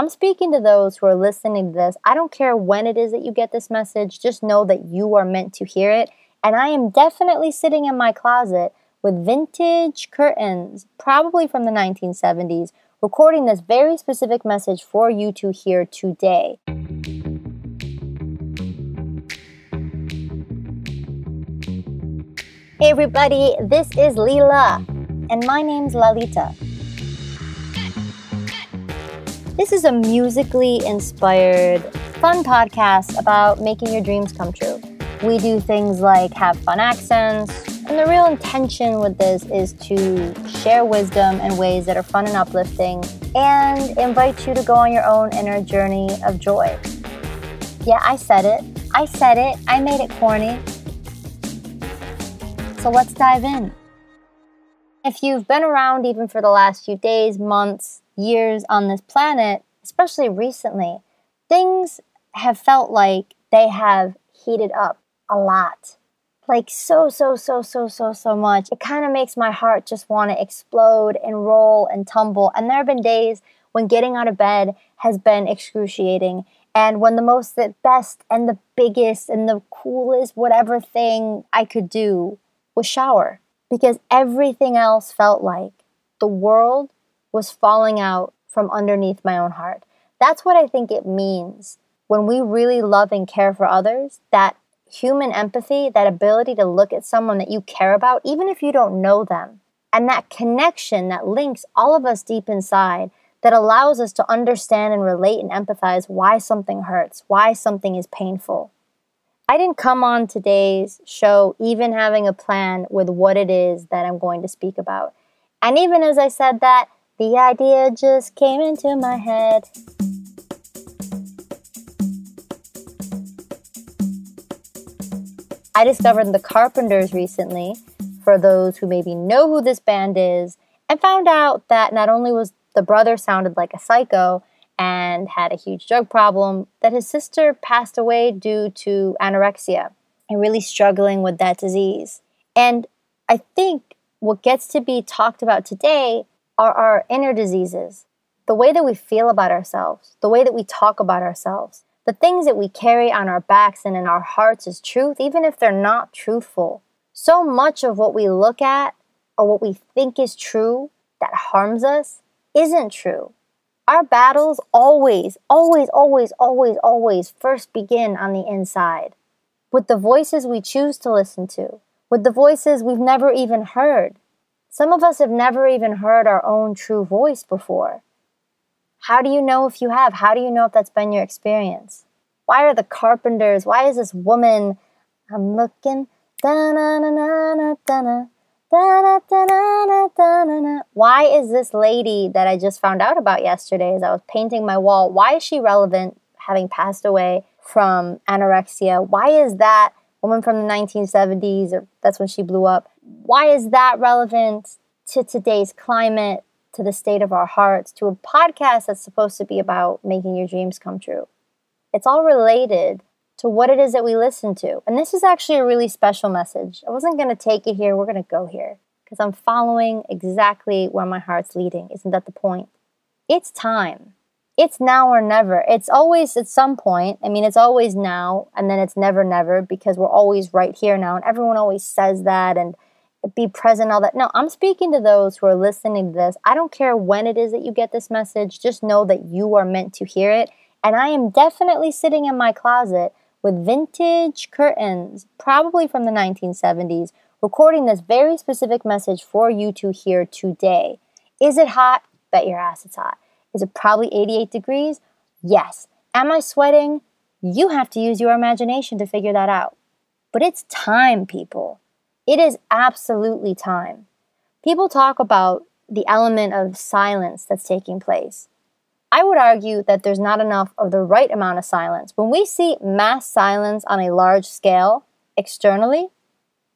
I'm speaking to those who are listening to this. I don't care when it is that you get this message, just know that you are meant to hear it. And I am definitely sitting in my closet with vintage curtains, probably from the 1970s, recording this very specific message for you to hear today. Hey everybody, this is Leela, and my name's Lalita. This is a musically inspired, fun podcast about making your dreams come true. We do things like have fun accents, and the real intention with this is to share wisdom in ways that are fun and uplifting and invite you to go on your own inner journey of joy. Yeah, I said it. I said it. I made it corny. So let's dive in. If you've been around even for the last few days, months, years on this planet, especially recently, things have felt like they have heated up a lot. Like so, so, so, so, so, so much. It kind of makes my heart just want to explode and roll and tumble. And there have been days when getting out of bed has been excruciating. And when the most, the best, and the biggest, and the coolest, whatever thing I could do was shower. Because everything else felt like the world was falling out from underneath my own heart. That's what I think it means when we really love and care for others, that human empathy, that ability to look at someone that you care about, even if you don't know them, and that connection that links all of us deep inside that allows us to understand and relate and empathize why something hurts, why something is painful. I didn't come on today's show even having a plan with what it is that I'm going to speak about. And even as I said that, the idea just came into my head. I discovered the Carpenters recently, for those who maybe know who this band is, and found out that not only was the brother sounded like a psycho and had a huge drug problem, that his sister passed away due to anorexia and really struggling with that disease. And I think what gets to be talked about today are our inner diseases, the way that we feel about ourselves, the way that we talk about ourselves, the things that we carry on our backs and in our hearts as truth, even if they're not truthful. So much of what we look at or what we think is true that harms us isn't true. Our battles always, always, always, always, always first begin on the inside with the voices we choose to listen to, with the voices we've never even heard, some of us have never even heard our own true voice before. How do you know if you have? How do you know if that's been your experience? Why are the carpenters? Why is this woman? I'm looking. Why is this lady that I just found out about yesterday as I was painting my wall? Why is she relevant having passed away from anorexia? Why is that woman from the 1970s, or that's when she blew up. Why is that relevant to today's climate, to the state of our hearts, to a podcast that's supposed to be about making your dreams come true? It's all related to what it is that we listen to. And this is actually a really special message. I wasn't going to take it here, we're going to go here because I'm following exactly where my heart's leading. Isn't that the point? It's time it's now or never. It's always at some point. I mean, it's always now and then it's never, never because we're always right here now. And everyone always says that and be present, all that. No, I'm speaking to those who are listening to this. I don't care when it is that you get this message, just know that you are meant to hear it. And I am definitely sitting in my closet with vintage curtains, probably from the 1970s, recording this very specific message for you to hear today. Is it hot? Bet your ass it's hot. Is it probably 88 degrees? Yes. Am I sweating? You have to use your imagination to figure that out. But it's time, people. It is absolutely time. People talk about the element of silence that's taking place. I would argue that there's not enough of the right amount of silence. When we see mass silence on a large scale externally,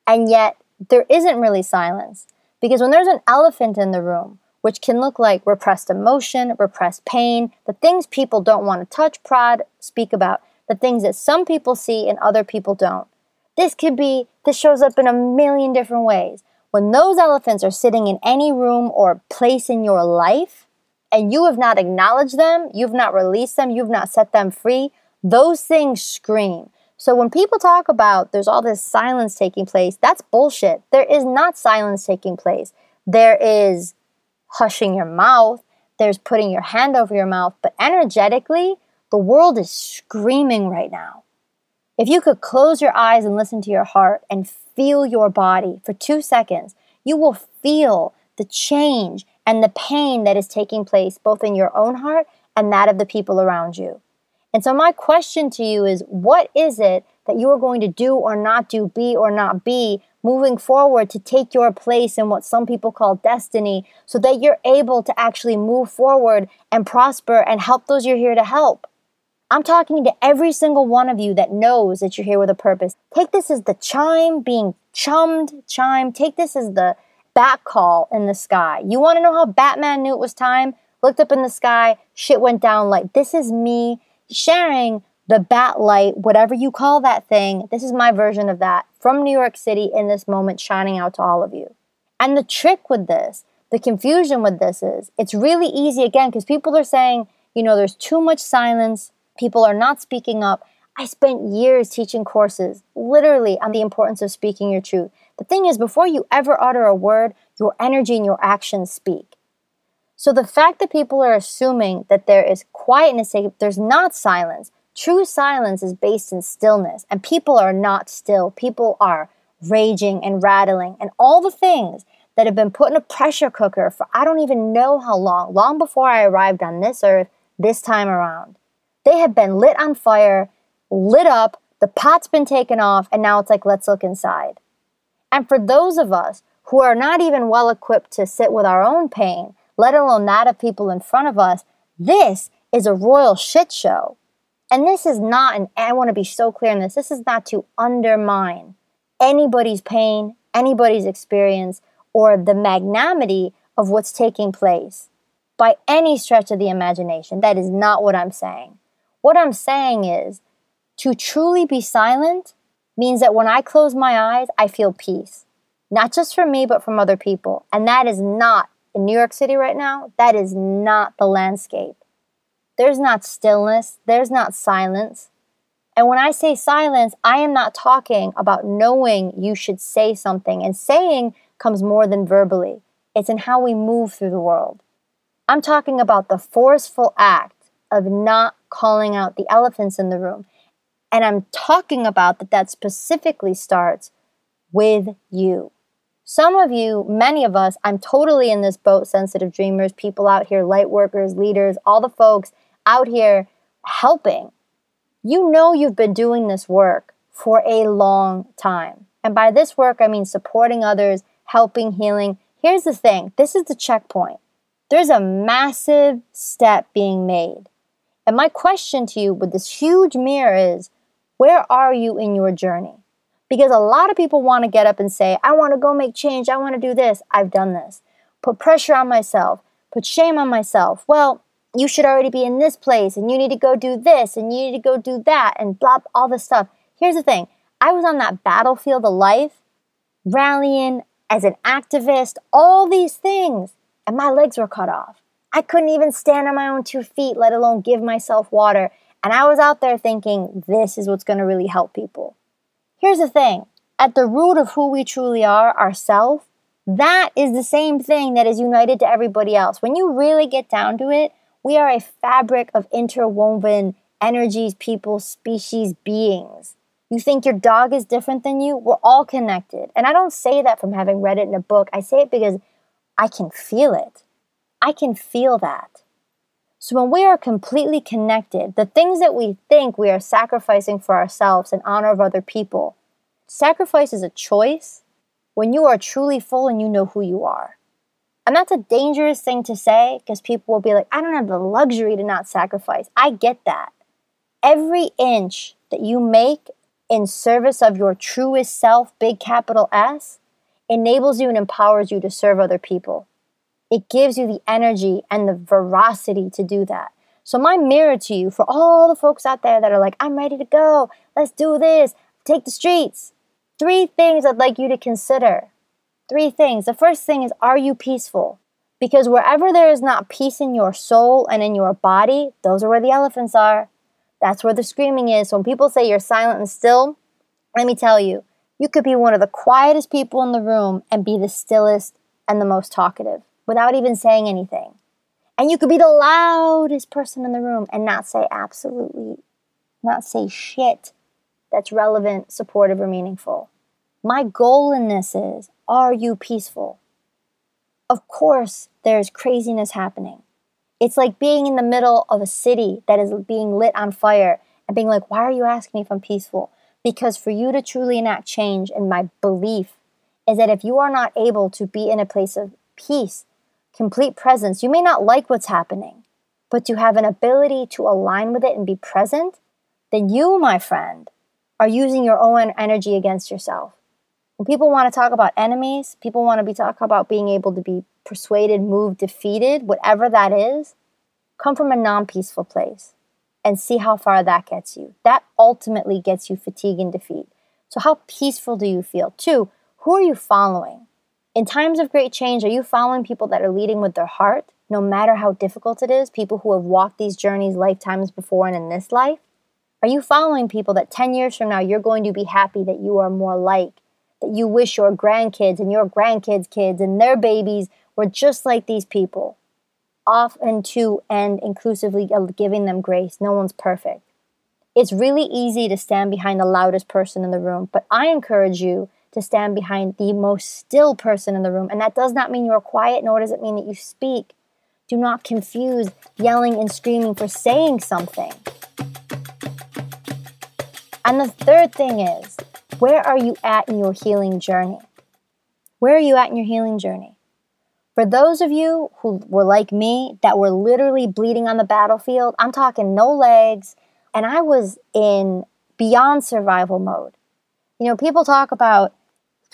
and yet there isn't really silence, because when there's an elephant in the room, which can look like repressed emotion, repressed pain, the things people don't want to touch, prod, speak about, the things that some people see and other people don't. This could be, this shows up in a million different ways. When those elephants are sitting in any room or place in your life, and you have not acknowledged them, you've not released them, you've not set them free, those things scream. So when people talk about there's all this silence taking place, that's bullshit. There is not silence taking place. There is hushing your mouth, there's putting your hand over your mouth, but energetically, the world is screaming right now. If you could close your eyes and listen to your heart and feel your body for two seconds, you will feel the change and the pain that is taking place both in your own heart and that of the people around you. And so, my question to you is what is it that you are going to do or not do, be or not be, moving forward to take your place in what some people call destiny so that you're able to actually move forward and prosper and help those you're here to help? I'm talking to every single one of you that knows that you're here with a purpose. Take this as the chime being chummed, chime. Take this as the bat call in the sky. You want to know how Batman knew it was time? Looked up in the sky, shit went down like this is me sharing the bat light, whatever you call that thing. This is my version of that from New York City in this moment, shining out to all of you. And the trick with this, the confusion with this is it's really easy again because people are saying, you know, there's too much silence, people are not speaking up. I spent years teaching courses literally on the importance of speaking your truth. The thing is, before you ever utter a word, your energy and your actions speak. So the fact that people are assuming that there is quietness, there's not silence. True silence is based in stillness, and people are not still. People are raging and rattling, and all the things that have been put in a pressure cooker for I don't even know how long, long before I arrived on this earth this time around. They have been lit on fire, lit up, the pot's been taken off, and now it's like, let's look inside. And for those of us who are not even well equipped to sit with our own pain, let alone that of people in front of us, this is a royal shit show. And this is not, and I want to be so clear in this, this is not to undermine anybody's pain, anybody's experience, or the magnanimity of what's taking place by any stretch of the imagination. That is not what I'm saying. What I'm saying is to truly be silent means that when I close my eyes, I feel peace. Not just for me, but from other people. And that is not, in New York City right now, that is not the landscape. There's not stillness, there's not silence. And when I say silence, I am not talking about knowing you should say something. And saying comes more than verbally, it's in how we move through the world. I'm talking about the forceful act of not calling out the elephants in the room and I'm talking about that that specifically starts with you. Some of you, many of us, I'm totally in this boat, sensitive dreamers, people out here, light workers, leaders, all the folks out here helping. You know you've been doing this work for a long time. And by this work, I mean supporting others, helping, healing. Here's the thing this is the checkpoint. There's a massive step being made. And my question to you with this huge mirror is where are you in your journey? Because a lot of people want to get up and say, I want to go make change. I want to do this. I've done this. Put pressure on myself, put shame on myself. Well, you should already be in this place and you need to go do this and you need to go do that and blah, all this stuff. Here's the thing I was on that battlefield of life, rallying as an activist, all these things, and my legs were cut off. I couldn't even stand on my own two feet, let alone give myself water. And I was out there thinking, this is what's going to really help people. Here's the thing at the root of who we truly are, ourself, that is the same thing that is united to everybody else. When you really get down to it, we are a fabric of interwoven energies, people, species, beings. You think your dog is different than you? We're all connected. And I don't say that from having read it in a book. I say it because I can feel it. I can feel that. So when we are completely connected, the things that we think we are sacrificing for ourselves in honor of other people, sacrifice is a choice when you are truly full and you know who you are. And that's a dangerous thing to say because people will be like, I don't have the luxury to not sacrifice. I get that. Every inch that you make in service of your truest self, big capital S, enables you and empowers you to serve other people. It gives you the energy and the veracity to do that. So, my mirror to you for all the folks out there that are like, I'm ready to go, let's do this, take the streets. Three things I'd like you to consider. Three things. The first thing is, are you peaceful? Because wherever there is not peace in your soul and in your body, those are where the elephants are. That's where the screaming is. So when people say you're silent and still, let me tell you, you could be one of the quietest people in the room and be the stillest and the most talkative without even saying anything. And you could be the loudest person in the room and not say absolutely, not say shit that's relevant, supportive, or meaningful. My goal in this is are you peaceful? Of course, there's craziness happening. It's like being in the middle of a city that is being lit on fire and being like, why are you asking me if I'm peaceful? Because for you to truly enact change, and my belief is that if you are not able to be in a place of peace, complete presence, you may not like what's happening, but to have an ability to align with it and be present, then you, my friend, are using your own energy against yourself. When people want to talk about enemies, people want to be talk about being able to be persuaded, moved, defeated, whatever that is, come from a non-peaceful place and see how far that gets you. That ultimately gets you fatigue and defeat. So how peaceful do you feel? Two, who are you following? In times of great change, are you following people that are leading with their heart, no matter how difficult it is, people who have walked these journeys lifetimes before and in this life? Are you following people that 10 years from now you're going to be happy that you are more like, that you wish your grandkids and your grandkids' kids and their babies were just like these people? Often and to and inclusively uh, giving them grace. No one's perfect. It's really easy to stand behind the loudest person in the room, but I encourage you to stand behind the most still person in the room. And that does not mean you're quiet, nor does it mean that you speak. Do not confuse yelling and screaming for saying something. And the third thing is, where are you at in your healing journey? Where are you at in your healing journey? For those of you who were like me, that were literally bleeding on the battlefield, I'm talking no legs, and I was in beyond survival mode. You know, people talk about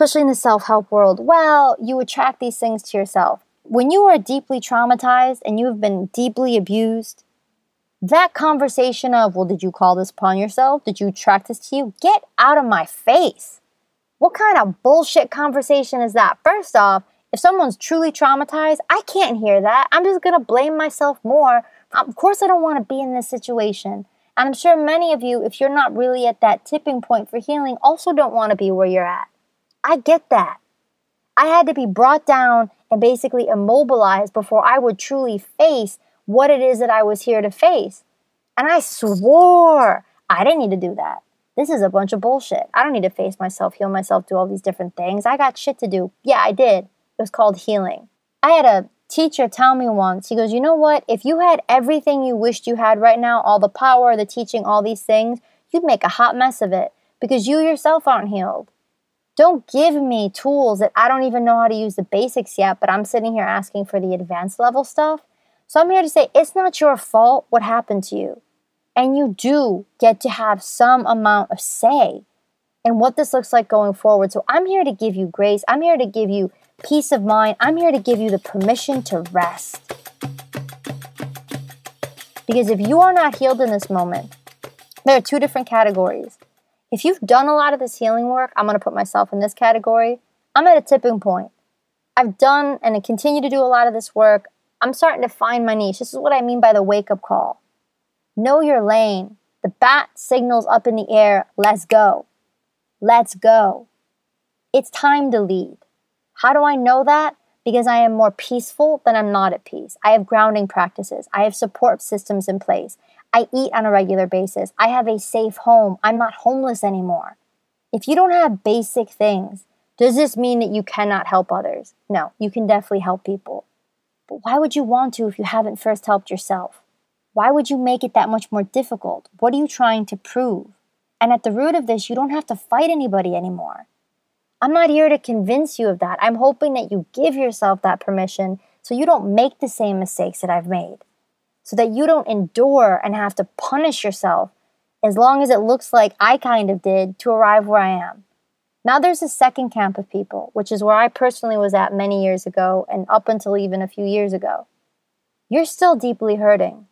especially in the self help world, well, you attract these things to yourself. When you are deeply traumatized and you have been deeply abused, that conversation of, well, did you call this upon yourself? Did you attract this to you? Get out of my face. What kind of bullshit conversation is that? First off, if someone's truly traumatized, I can't hear that. I'm just to blame myself more. Of course, I don't want to be in this situation. And I'm sure many of you, if you're not really at that tipping point for healing, also don't want to be where you're at. I get that. I had to be brought down and basically immobilized before I would truly face what it is that I was here to face. And I swore I didn't need to do that. This is a bunch of bullshit. I don't need to face myself, heal myself, do all these different things. I got shit to do. Yeah, I did. It was called healing. I had a teacher tell me once, he goes, You know what? If you had everything you wished you had right now, all the power, the teaching, all these things, you'd make a hot mess of it because you yourself aren't healed. Don't give me tools that I don't even know how to use the basics yet, but I'm sitting here asking for the advanced level stuff. So I'm here to say it's not your fault what happened to you. And you do get to have some amount of say in what this looks like going forward. So I'm here to give you grace. I'm here to give you peace of mind. I'm here to give you the permission to rest. Because if you are not healed in this moment, there are two different categories. If you've done a lot of this healing work, I'm going to put myself in this category. I'm at a tipping point. I've done and I continue to do a lot of this work. I'm starting to find my niche. This is what I mean by the wake up call. Know your lane. The bat signals up in the air, let's go. Let's go. It's time to lead. How do I know that? Because I am more peaceful than I'm not at peace. I have grounding practices. I have support systems in place. I eat on a regular basis. I have a safe home. I'm not homeless anymore. If you don't have basic things, does this mean that you cannot help others? No, you can definitely help people. But why would you want to if you haven't first helped yourself? Why would you make it that much more difficult? What are you trying to prove? And at the root of this, you don't have to fight anybody anymore. I'm not here to convince you of that. I'm hoping that you give yourself that permission so you don't make the same mistakes that I've made so that you don't endure and have to punish yourself as long as it looks like I kind of did to arrive where I am. Now there's a second camp of people, which is where I personally was at many years ago and up until even a few years ago. You're still deeply hurting.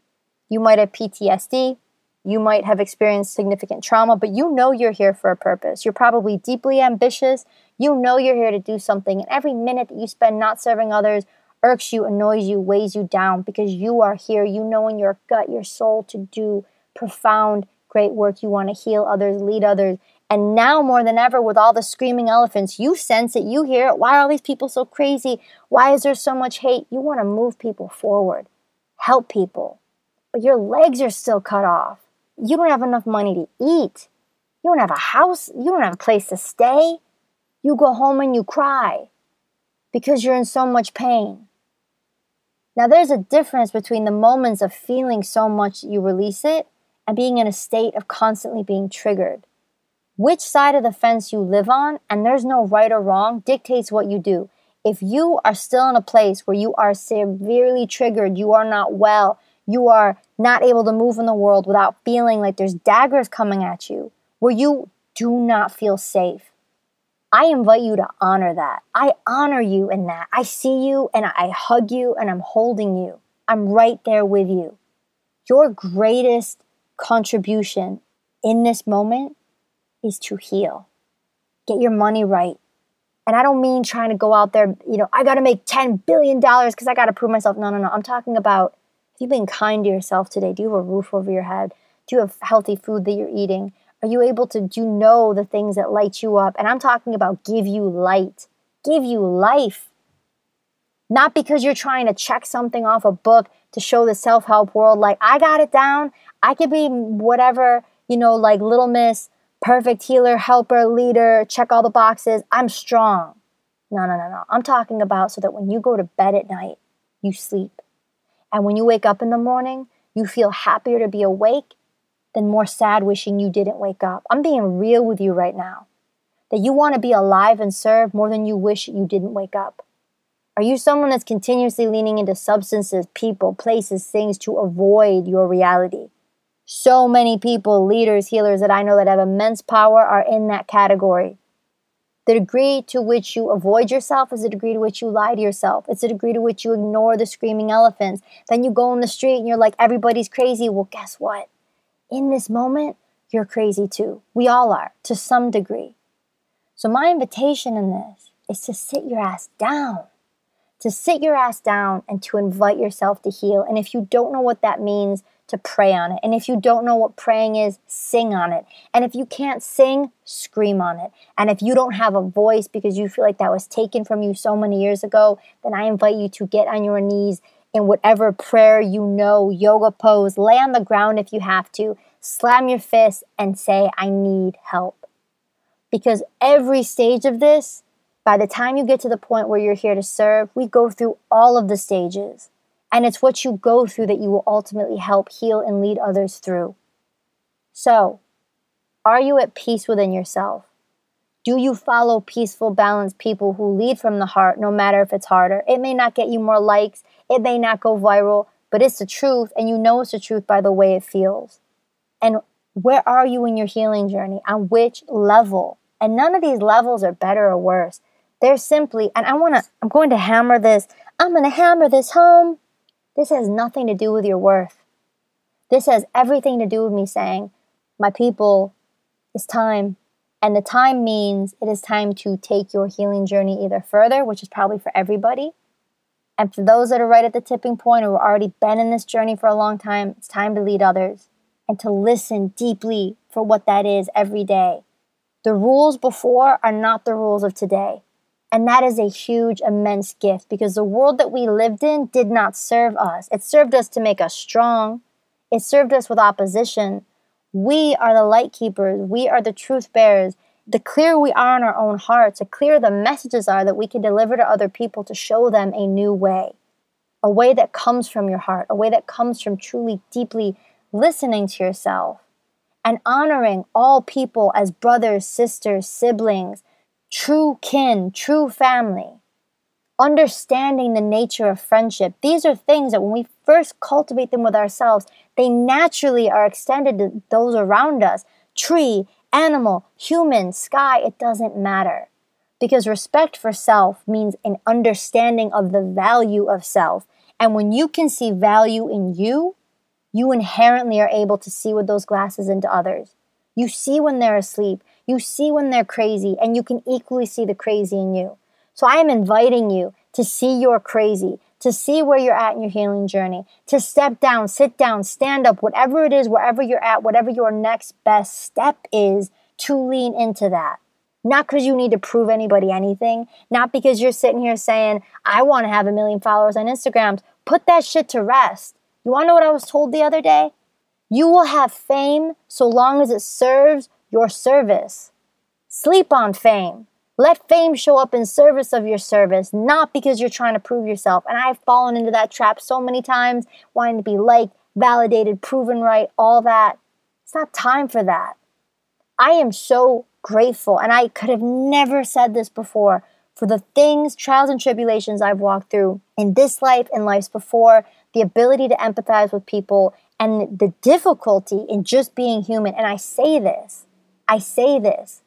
You might have PTSD, you might have experienced significant trauma, but you know you're here for a purpose. You're probably deeply ambitious. You know you're here to do something, and every minute that you spend not serving others irks you, annoys you, weighs you down because you are here. You know in your gut, your soul to do profound, great work. You want to heal others, lead others. And now more than ever, with all the screaming elephants, you sense it, you hear it. Why are all these people so crazy? Why is there so much hate? You want to move people forward, help people. But your legs are still cut off. You don't have enough money to eat. You don't have a house. You don't have a place to stay. You go home and you cry because you're in so much pain. Now, there's a difference between the moments of feeling so much you release it and being in a state of constantly being triggered. Which side of the fence you live on, and there's no right or wrong, dictates what you do. If you are still in a place where you are severely triggered, you are not well, you are not able to move in the world without feeling like there's daggers coming at you, where you do not feel safe, I invite you to honor that. I honor you in that. I see you and I hug you and I'm holding you. I'm right there with you. Your greatest contribution in this moment is to heal. Get your money right. And I don't mean trying to go out there, you know, I got to make $10 billion because I got to prove myself. No, no, no. I'm talking about if you've been kind to yourself today, do you have a roof over your head? Do you have healthy food that you're eating? Are you able to do you know the things that light you up? And I'm talking about give you light, give you life. Not because you're trying to check something off a book to show the self help world, like, I got it down. I could be whatever, you know, like Little Miss, perfect healer, helper, leader, check all the boxes. I'm strong. No, no, no, no. I'm talking about so that when you go to bed at night, you sleep. And when you wake up in the morning, you feel happier to be awake than more sad wishing you didn't wake up. I'm being real with you right now. That you want to be alive and serve more than you wish you didn't wake up. Are you someone that's continuously leaning into substances, people, places, things to avoid your reality? So many people, leaders, healers that I know that have immense power are in that category. The degree to which you avoid yourself is the degree to which you lie to yourself. It's the degree to which you ignore the screaming elephants. Then you go in the street and you're like, everybody's crazy. Well, guess what? In this moment, you're crazy too. We all are to some degree. So, my invitation in this is to sit your ass down, to sit your ass down and to invite yourself to heal. And if you don't know what that means, to pray on it. And if you don't know what praying is, sing on it. And if you can't sing, scream on it. And if you don't have a voice because you feel like that was taken from you so many years ago, then I invite you to get on your knees in whatever prayer you know, yoga pose, lay on the ground if you have to, slam your fist and say, I need help. Because every stage of this, by the time you get to the point where you're here to serve, we go through all of the stages. And it's what you go through that you will ultimately help heal and lead others through. So, are you at peace within yourself? Do you follow peaceful, balanced people who lead from the heart, no matter if it's harder? It may not get you more likes, it may not go viral, but it's the truth, and you know it's the truth by the way it feels. And where are you in your healing journey? On which level? And none of these levels are better or worse. They're simply, and I want to, I'm going to hammer this, I'm to hammer this home. This has nothing to do with your worth. This has everything to do with me saying, my people, it's time. And the time means it is time to take your healing journey either further, which is probably for everybody, and for those that are right at the tipping point or already been in this journey for a long time, it's time to lead others and to listen deeply for what that is every day. The rules before are not the rules of today. And that is a huge, immense gift because the world that we lived in did not serve us. It served us to make us strong, it served us with opposition. We are the light keepers, we are the truth bearers, the clearer we are in our own hearts, the clearer the messages are that we can deliver to other people to show them a new way, a way that comes from your heart, a way that comes from truly, deeply listening to yourself and honoring all people as brothers, sisters, siblings, true kin, true family. Understanding the nature of friendship. These are things that when we first cultivate them with ourselves, they naturally are extended to those around us. Tree, animal, human, sky, it doesn't matter. Because respect for self means an understanding of the value of self. And when you can see value in you, you inherently are able to see with those glasses into others. You see when they're asleep, you see when they're crazy, and you can equally see the crazy in you. So I am inviting you to see your crazy, to see where you're at in your healing journey, to step down, sit down, stand up, whatever it is, wherever you're at, whatever your next best step is, to lean into that. Not because you need to prove anybody anything, not because you're sitting here saying, I want to have a million followers on Instagram. Put that shit to rest. You want to know what I was told the other day? You will have fame so long as it serves your service. Sleep on fame. Let fame show up in service of your service, not because you're trying to prove yourself. And I've fallen into that trap so many times, wanting to be liked, validated, proven right, all that. It's not time for that. I am so grateful, and I could have never said this before, for the things, trials, and tribulations I've walked through in this life and lives before, the ability to empathize with people, and the difficulty in just being human. And I say this, I say this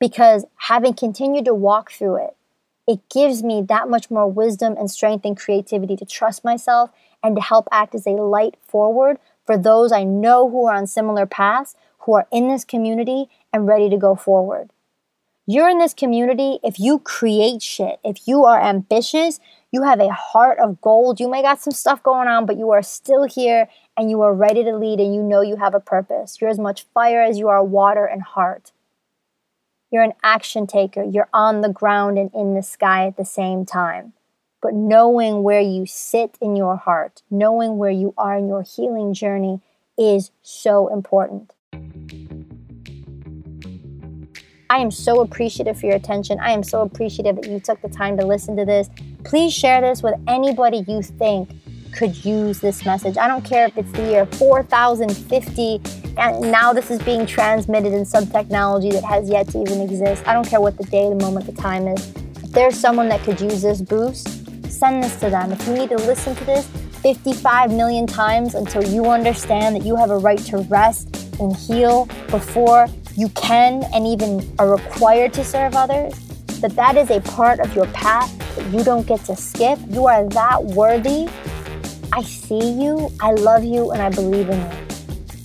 because having continued to walk through it, it gives me that much more wisdom and strength and creativity to trust myself and to help act as a light forward for those I know who are on similar paths, who are in this community and ready to go forward. You're in this community if you create shit, if you are ambitious, you have a heart of gold. You may got some stuff going on, but you are still here and you are ready to lead and you know you have a purpose. You're as much fire as you are water and heart. You're an action taker. You're on the ground and in the sky at the same time. But knowing where you sit in your heart, knowing where you are in your healing journey is so important. I am so appreciative for your attention. I am so appreciative that you took the time to listen to this. Please share this with anybody you think could use this message. I don't care if it's the year 4050 and now this is being transmitted in some technology that has yet to even exist. I don't care what the day, the moment, the time is. If there's someone that could use this boost, send this to them. If you need to listen to this 55 million times until you understand that you have a right to rest and heal before you can and even are required to serve others, that that is a part of your path that you don't get to skip. You are that worthy. I see you, I love you, and I believe in you.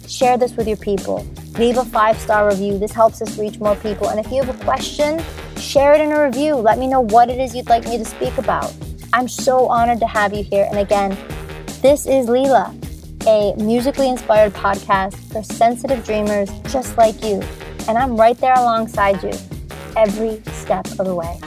Share this with your people. Leave a five star review. This helps us reach more people. And if you have a question, share it in a review. Let me know what it is you'd like me to speak about. I'm so honored to have you here. And again, this is Leela, a musically inspired podcast for sensitive dreamers just like you. And I'm right there alongside you every step of the way.